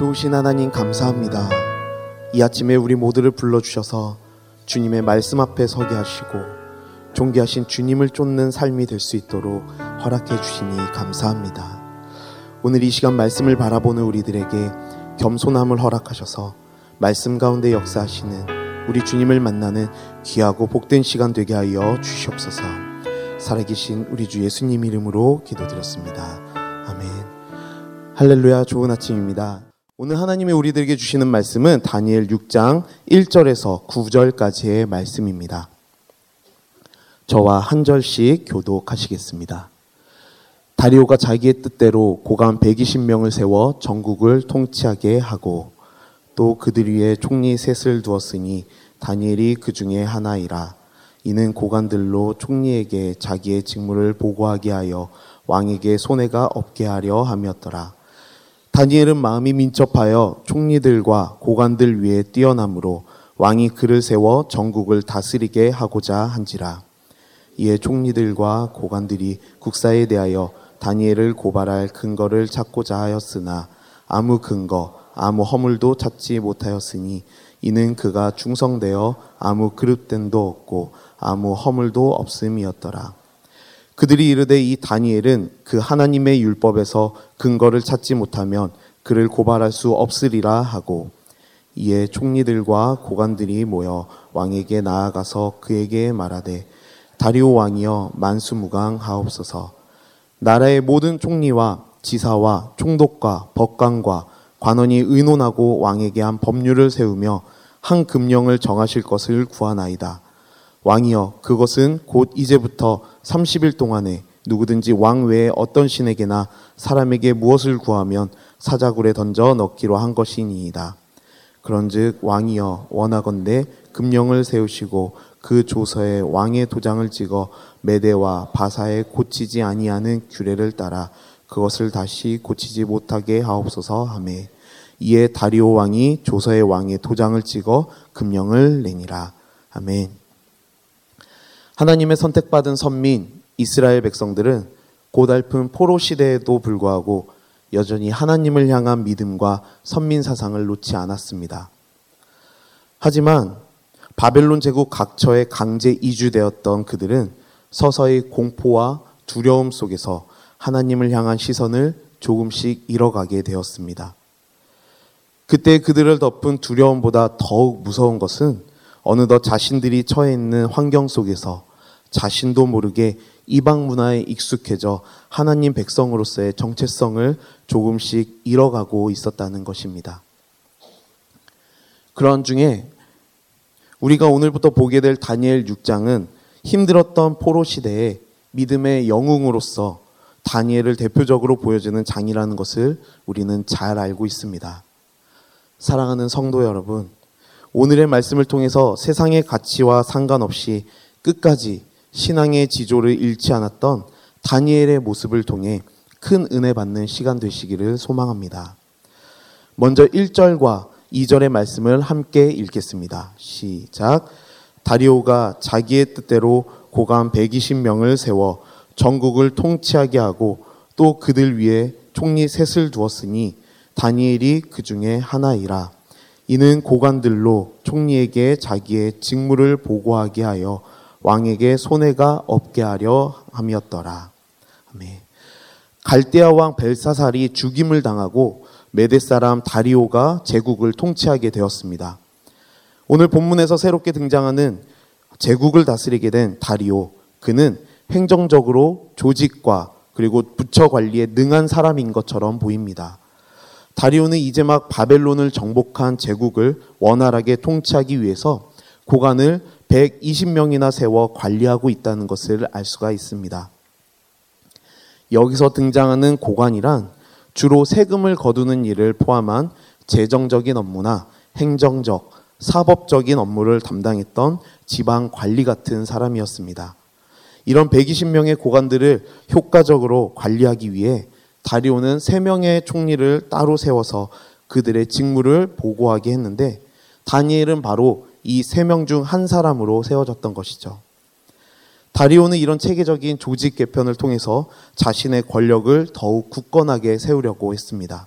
좋으신 하나님 감사합니다. 이 아침에 우리 모두를 불러주셔서 주님의 말씀 앞에 서게 하시고 존귀하신 주님을 쫓는 삶이 될 수 있도록 허락해 주시니 감사합니다. 오늘 이 시간 말씀을 바라보는 우리들에게 겸손함을 허락하셔서 말씀 가운데 역사하시는 우리 주님을 만나는 귀하고 복된 시간 되게 하여 주시옵소서. 살아계신 우리 주 예수님 이름으로 기도드렸습니다. 아멘. 할렐루야 좋은 아침입니다. 오늘 하나님의 우리들에게 주시는 말씀은 다니엘 6장 1절에서 9절까지의 말씀입니다. 저와 한 절씩 교독하시겠습니다. 다리오가 자기의 뜻대로 고관 120명을 세워 전국을 통치하게 하고 또 그들 위에 총리 셋을 두었으니 다니엘이 그 중에 하나이라. 이는 고관들로 총리에게 자기의 직무를 보고하게 하여 왕에게 손해가 없게 하려 함이었더라. 다니엘은 마음이 민첩하여 총리들과 고관들 위에 뛰어남으로 왕이 그를 세워 전국을 다스리게 하고자 한지라. 이에 총리들과 고관들이 국사에 대하여 다니엘을 고발할 근거를 찾고자 하였으나 아무 근거, 아무 허물도 찾지 못하였으니 이는 그가 충성되어 아무 그릇됨도 없고 아무 허물도 없음이었더라. 그들이 이르되 이 다니엘은 그 하나님의 율법에서 근거를 찾지 못하면 그를 고발할 수 없으리라 하고 이에 총리들과 고관들이 모여 왕에게 나아가서 그에게 말하되 다리오 왕이여 만수무강 하옵소서 나라의 모든 총리와 지사와 총독과 법관과 관원이 의논하고 왕에게 한 법률을 세우며 한 금령을 정하실 것을 구하나이다. 왕이여 그것은 곧 이제부터 30일 동안에 누구든지 왕 외에 어떤 신에게나 사람에게 무엇을 구하면 사자굴에 던져 넣기로 한 것이니이다. 그런즉 왕이여 원하건대 금령을 세우시고 그 조서에 왕의 도장을 찍어 메대와 바사에 고치지 아니하는 규례를 따라 그것을 다시 고치지 못하게 하옵소서 하매 이에 다리오 왕이 조서의 왕의 도장을 찍어 금령을 내니라 아멘. 하나님의 선택받은 선민 이스라엘 백성들은 고달픈 포로 시대에도 불구하고 여전히 하나님을 향한 믿음과 선민 사상을 놓지 않았습니다. 하지만 바벨론 제국 각처에 강제 이주되었던 그들은 서서히 공포와 두려움 속에서 하나님을 향한 시선을 조금씩 잃어가게 되었습니다. 그때 그들을 덮은 두려움보다 더욱 무서운 것은 어느덧 자신들이 처해 있는 환경 속에서 자신도 모르게 이방 문화에 익숙해져 하나님 백성으로서의 정체성을 조금씩 잃어가고 있었다는 것입니다. 그런 중에 우리가 오늘부터 보게 될 다니엘 6장은 힘들었던 포로 시대에 믿음의 영웅으로서 다니엘을 대표적으로 보여주는 장이라는 것을 우리는 잘 알고 있습니다. 사랑하는 성도 여러분, 오늘의 말씀을 통해서 세상의 가치와 상관없이 끝까지 신앙의 지조를 잃지 않았던 다니엘의 모습을 통해 큰 은혜 받는 시간 되시기를 소망합니다. 먼저 1절과 2절의 말씀을 함께 읽겠습니다. 시작. 다리오가 자기의 뜻대로 고감 120명을 세워 전국을 통치하게 하고 또 그들 위에 총리 셋을 두었으니 다니엘이 그 중에 하나이라. 이는 고관들로 총리에게 자기의 직무를 보고하게 하여 왕에게 손해가 없게 하려 함이었더라. 아멘. 갈대아 왕 벨사살이 죽임을 당하고 메대 사람 다리오가 제국을 통치하게 되었습니다. 오늘 본문에서 새롭게 등장하는 제국을 다스리게 된 다리오. 그는 행정적으로 조직과 그리고 부처 관리에 능한 사람인 것처럼 보입니다. 다리오는 이제 막 바벨론을 정복한 제국을 원활하게 통치하기 위해서 고관을 120명이나 세워 관리하고 있다는 것을 알 수가 있습니다. 여기서 등장하는 고관이란 주로 세금을 거두는 일을 포함한 재정적인 업무나 행정적, 사법적인 업무를 담당했던 지방 관리 같은 사람이었습니다. 이런 120명의 고관들을 효과적으로 관리하기 위해 다리오는 3명의 총리를 따로 세워서 그들의 직무를 보고하게 했는데 다니엘은 바로 이 세 명 중 한 사람으로 세워졌던 것이죠. 다리오는 이런 체계적인 조직 개편을 통해서 자신의 권력을 더욱 굳건하게 세우려고 했습니다.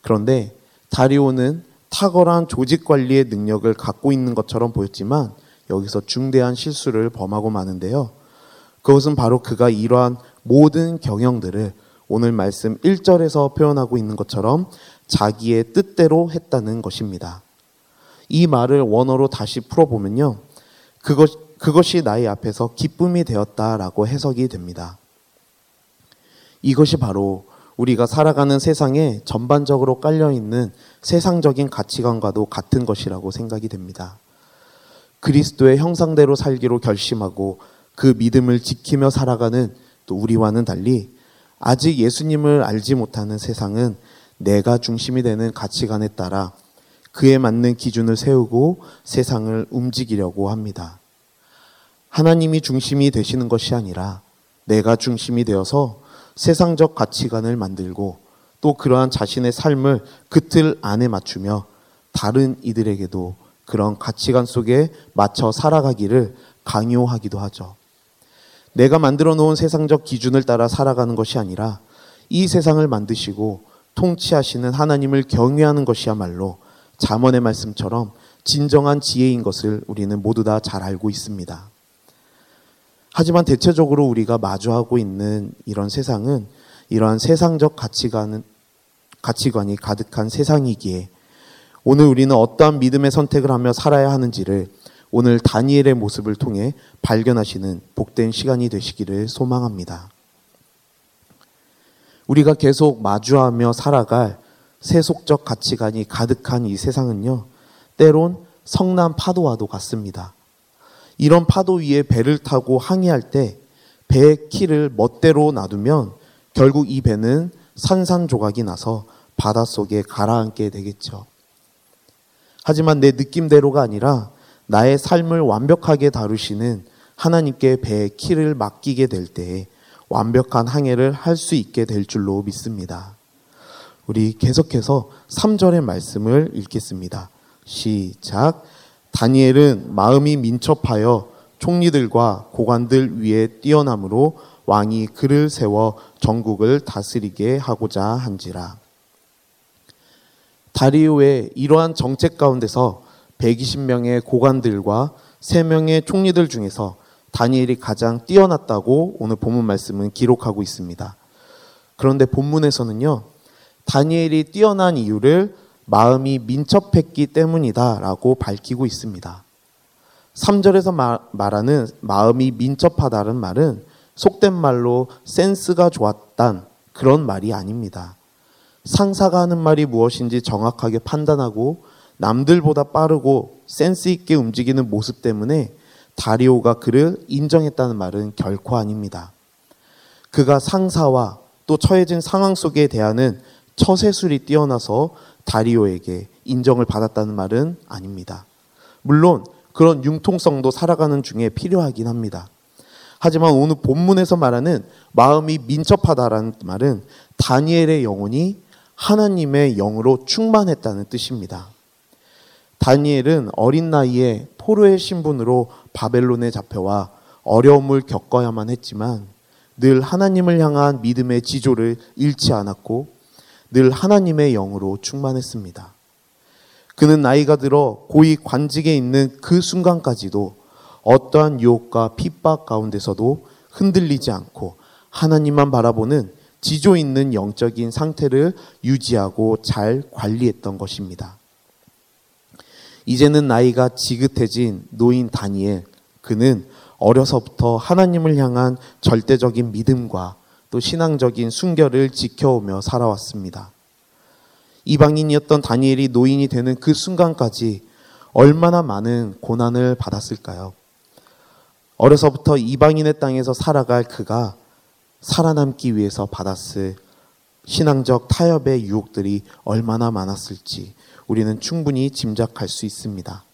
그런데 다리오는 탁월한 조직 관리의 능력을 갖고 있는 것처럼 보였지만 여기서 중대한 실수를 범하고 마는데요. 그것은 바로 그가 이러한 모든 경영들을 오늘 말씀 1절에서 표현하고 있는 것처럼 자기의 뜻대로 했다는 것입니다. 이 말을 원어로 다시 풀어보면요. 그것, 그것이 나의 앞에서 기쁨이 되었다라고 해석이 됩니다. 이것이 바로 우리가 살아가는 세상에 전반적으로 깔려있는 세상적인 가치관과도 같은 것이라고 생각이 됩니다. 그리스도의 형상대로 살기로 결심하고 그 믿음을 지키며 살아가는 또 우리와는 달리 아직 예수님을 알지 못하는 세상은 내가 중심이 되는 가치관에 따라 그에 맞는 기준을 세우고 세상을 움직이려고 합니다. 하나님이 중심이 되시는 것이 아니라 내가 중심이 되어서 세상적 가치관을 만들고 또 그러한 자신의 삶을 그 틀 안에 맞추며 다른 이들에게도 그런 가치관 속에 맞춰 살아가기를 강요하기도 하죠. 내가 만들어 놓은 세상적 기준을 따라 살아가는 것이 아니라 이 세상을 만드시고 통치하시는 하나님을 경외하는 것이야말로 잠언의 말씀처럼 진정한 지혜인 것을 우리는 모두 다 잘 알고 있습니다. 하지만 대체적으로 우리가 마주하고 있는 이런 세상은 이러한 세상적 가치관은 가치관이 가득한 세상이기에 오늘 우리는 어떠한 믿음의 선택을 하며 살아야 하는지를 오늘 다니엘의 모습을 통해 발견하시는 복된 시간이 되시기를 소망합니다. 우리가 계속 마주하며 살아갈 세속적 가치관이 가득한 이 세상은요, 때론 성난 파도와도 같습니다. 이런 파도 위에 배를 타고 항해할 때 배의 키를 멋대로 놔두면 결국 이 배는 산산조각이 나서 바닷속에 가라앉게 되겠죠. 하지만 내 느낌대로가 아니라 나의 삶을 완벽하게 다루시는 하나님께 배의 키를 맡기게 될 때에 완벽한 항해를 할 수 있게 될 줄로 믿습니다. 우리 계속해서 3절의 말씀을 읽겠습니다. 시작. 다니엘은 마음이 민첩하여 총리들과 고관들 위에 뛰어남으로 왕이 그를 세워 전국을 다스리게 하고자 한지라. 다리오의 이러한 정책 가운데서 120명의 고관들과 3명의 총리들 중에서 다니엘이 가장 뛰어났다고 오늘 본문 말씀은 기록하고 있습니다. 그런데 본문에서는요, 다니엘이 뛰어난 이유를 마음이 민첩했기 때문이다라고 밝히고 있습니다. 3절에서 말하는 마음이 민첩하다는 말은 속된 말로 센스가 좋았단 그런 말이 아닙니다. 상사가 하는 말이 무엇인지 정확하게 판단하고 남들보다 빠르고 센스 있게 움직이는 모습 때문에 다리오가 그를 인정했다는 말은 결코 아닙니다. 그가 상사와 또 처해진 상황 속에 대하는 처세술이 뛰어나서 다리오에게 인정을 받았다는 말은 아닙니다. 물론 그런 융통성도 살아가는 중에 필요하긴 합니다. 하지만 오늘 본문에서 말하는 마음이 민첩하다라는 말은 다니엘의 영혼이 하나님의 영으로 충만했다는 뜻입니다. 다니엘은 어린 나이에 포로의 신분으로 바벨론에 잡혀와 어려움을 겪어야만 했지만 늘 하나님을 향한 믿음의 지조를 잃지 않았고 늘 하나님의 영으로 충만했습니다. 그는 나이가 들어 고위 관직에 있는 그 순간까지도 어떠한 유혹과 핍박 가운데서도 흔들리지 않고 하나님만 바라보는 지조 있는 영적인 상태를 유지하고 잘 관리했던 것입니다. 이제는 나이가 지긋해진 노인 다니엘, 그는 어려서부터 하나님을 향한 절대적인 믿음과 또 신앙적인 순결을 지켜오며 살아왔습니다. 이방인이었던 다니엘이 노인이 되는 그 순간까지 얼마나 많은 고난을 받았을까요? 어려서부터 이방인의 땅에서 살아갈 그가 살아남기 위해서 받았을 신앙적 타협의 유혹들이 얼마나 많았을지 우리는 충분히 짐작할 수 있습니다.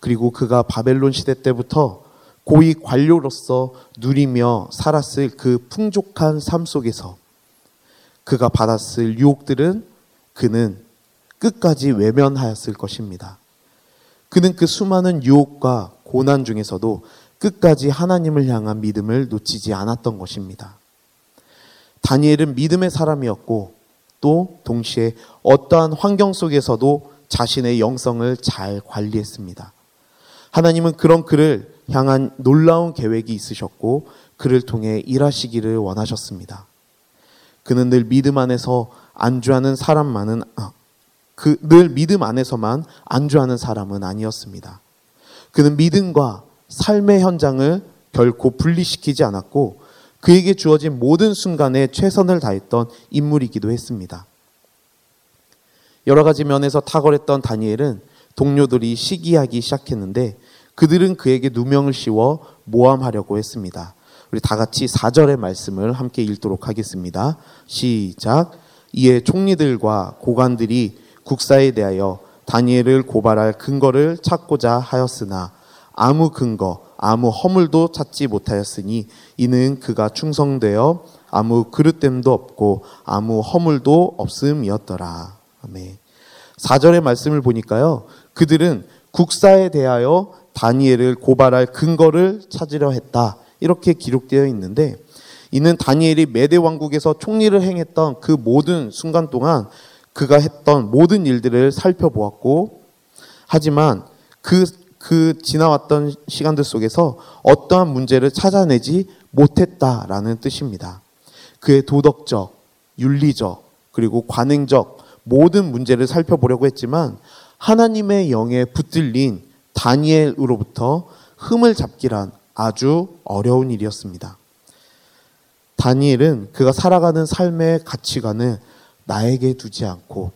그리고 그가 바벨론 시대 때부터 고위 관료로서 누리며 살았을 그 풍족한 삶 속에서 그가 받았을 유혹들은 그는 끝까지 외면하였을 것입니다. 그는 그 수많은 유혹과 고난 중에서도 끝까지 하나님을 향한 믿음을 놓치지 않았던 것입니다. 다니엘은 믿음의 사람이었고 또또 동시에 어떠한 환경 속에서도 자신의 영성을 잘 관리했습니다. 하나님은 그런 그를 향한 놀라운 계획이 있으셨고 그를 통해 일하시기를 원하셨습니다. 그는 늘 믿음 안에서 안주하는 사람만은 아, 그늘 믿음 안에서만 안주하는 사람은 아니었습니다. 그는 믿음과 삶의 현장을 결코 분리시키지 않았고 그에게 주어진 모든 순간에 최선을 다했던 인물이기도 했습니다. 여러 가지 면에서 탁월했던 다니엘은 동료들이 시기하기 시작했는데 그들은 그에게 누명을 씌워 모함하려고 했습니다. 우리 다 같이 4절의 말씀을 함께 읽도록 하겠습니다. 시작. 이에 총리들과 고관들이 국사에 대하여 다니엘을 고발할 근거를 찾고자 하였으나 아무 근거, 아무 허물도 찾지 못하였으니 이는 그가 충성되어 아무 그릇됨도 없고 아무 허물도 없음이었더라. 아멘. 4절의 말씀을 보니까요. 그들은 국사에 대하여 다니엘을 고발할 근거를 찾으려 했다. 이렇게 기록되어 있는데 이는 다니엘이 메대 왕국에서 총리를 행했던 그 모든 순간 동안 그가 했던 모든 일들을 살펴보았고 하지만 그, 그 지나왔던 시간들 속에서 어떠한 문제를 찾아내지 못했다라는 뜻입니다. 그의 도덕적, 윤리적, 그리고 관행적 모든 문제를 살펴보려고 했지만 하나님의 영에 붙들린 다니엘으로부터 흠을 잡기란 아주 어려운 일이었습니다. 다니엘은 그가 살아가는 삶의 가치관을 나에게 두지 않고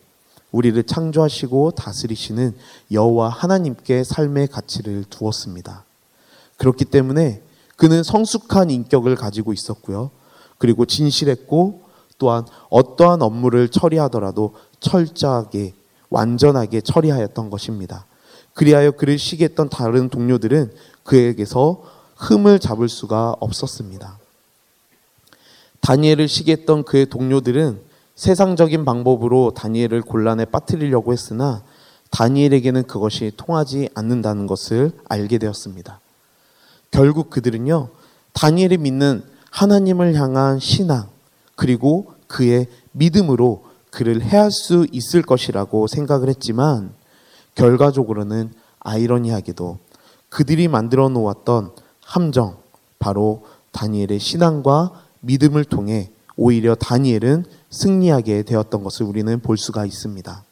우리를 창조하시고 다스리시는 여호와 하나님께 삶의 가치를 두었습니다. 그렇기 때문에 그는 성숙한 인격을 가지고 있었고요. 그리고 진실했고 또한 어떠한 업무를 처리하더라도 철저하게 완전하게 처리하였던 것입니다. 그리하여 그를 시기했던 다른 동료들은 그에게서 흠을 잡을 수가 없었습니다. 다니엘을 시기했던 그의 동료들은 세상적인 방법으로 다니엘을 곤란에 빠뜨리려고 했으나 다니엘에게는 그것이 통하지 않는다는 것을 알게 되었습니다. 결국 그들은요, 다니엘이 믿는 하나님을 향한 신앙, 그리고 그의 믿음으로 그를 해할 수 있을 것이라고 생각을 했지만, 결과적으로는 아이러니하게도 그들이 만들어 놓았던 함정, 바로 다니엘의 신앙과 믿음을 통해 오히려 다니엘은 승리하게 되었던 것을 우리는 볼 수가 있습니다.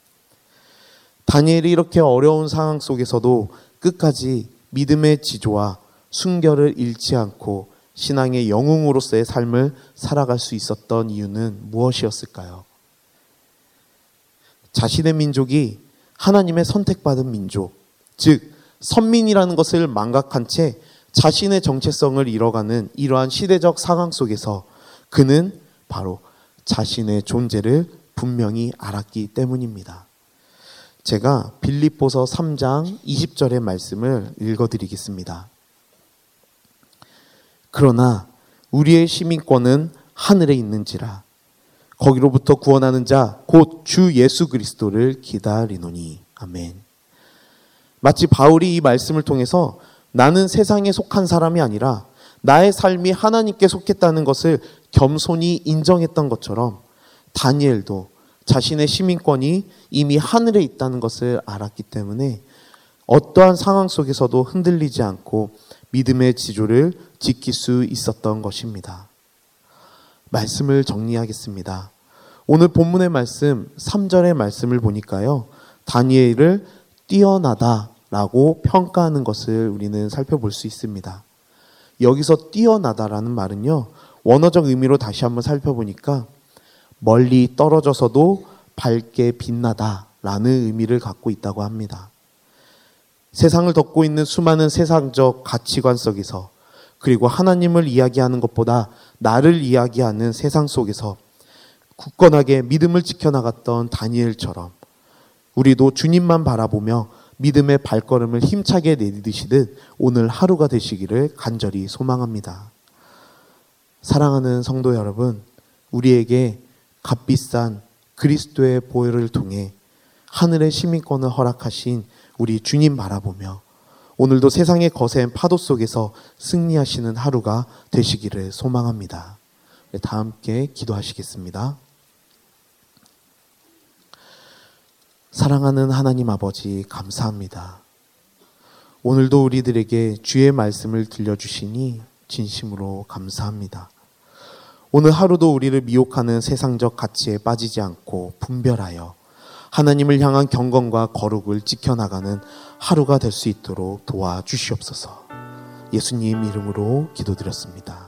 다니엘이 이렇게 어려운 상황 속에서도 끝까지 믿음의 지조와 순결을 잃지 않고 신앙의 영웅으로서의 삶을 살아갈 수 있었던 이유는 무엇이었을까요? 자신의 민족이 하나님의 선택받은 민족, 즉 선민이라는 것을 망각한 채 자신의 정체성을 잃어가는 이러한 시대적 상황 속에서 그는 바로 자신의 존재를 분명히 알았기 때문입니다. 제가 빌립보서 3장 20절의 말씀을 읽어 드리겠습니다. 그러나 우리의 시민권은 하늘에 있는지라 거기로부터 구원하는 자 곧 주 예수 그리스도를 기다리노니 아멘. 마치 바울이 이 말씀을 통해서 나는 세상에 속한 사람이 아니라 나의 삶이 하나님께 속했다는 것을 겸손히 인정했던 것처럼 다니엘도 자신의 시민권이 이미 하늘에 있다는 것을 알았기 때문에 어떠한 상황 속에서도 흔들리지 않고 믿음의 지조를 지킬 수 있었던 것입니다. 말씀을 정리하겠습니다. 오늘 본문의 말씀 3절의 말씀을 보니까요. 다니엘을 뛰어나다라고 평가하는 것을 우리는 살펴볼 수 있습니다. 여기서 뛰어나다라는 말은요. 원어적 의미로 다시 한번 살펴보니까 멀리 떨어져서도 밝게 빛나다라는 의미를 갖고 있다고 합니다. 세상을 덮고 있는 수많은 세상적 가치관 속에서 그리고 하나님을 이야기하는 것보다 나를 이야기하는 세상 속에서 굳건하게 믿음을 지켜나갔던 다니엘처럼 우리도 주님만 바라보며 믿음의 발걸음을 힘차게 내디디시듯 오늘 하루가 되시기를 간절히 소망합니다. 사랑하는 성도 여러분, 우리에게 값비싼 그리스도의 보혈을 통해 하늘의 시민권을 허락하신 우리 주님 바라보며 오늘도 세상의 거센 파도 속에서 승리하시는 하루가 되시기를 소망합니다. 다 함께 기도하시겠습니다. 사랑하는 하나님 아버지 감사합니다. 오늘도 우리들에게 주의 말씀을 들려주시니 진심으로 감사합니다. 오늘 하루도 우리를 미혹하는 세상적 가치에 빠지지 않고 분별하여 하나님을 향한 경건과 거룩을 지켜나가는 하루가 될 수 있도록 도와주시옵소서. 예수님 이름으로 기도드렸습니다.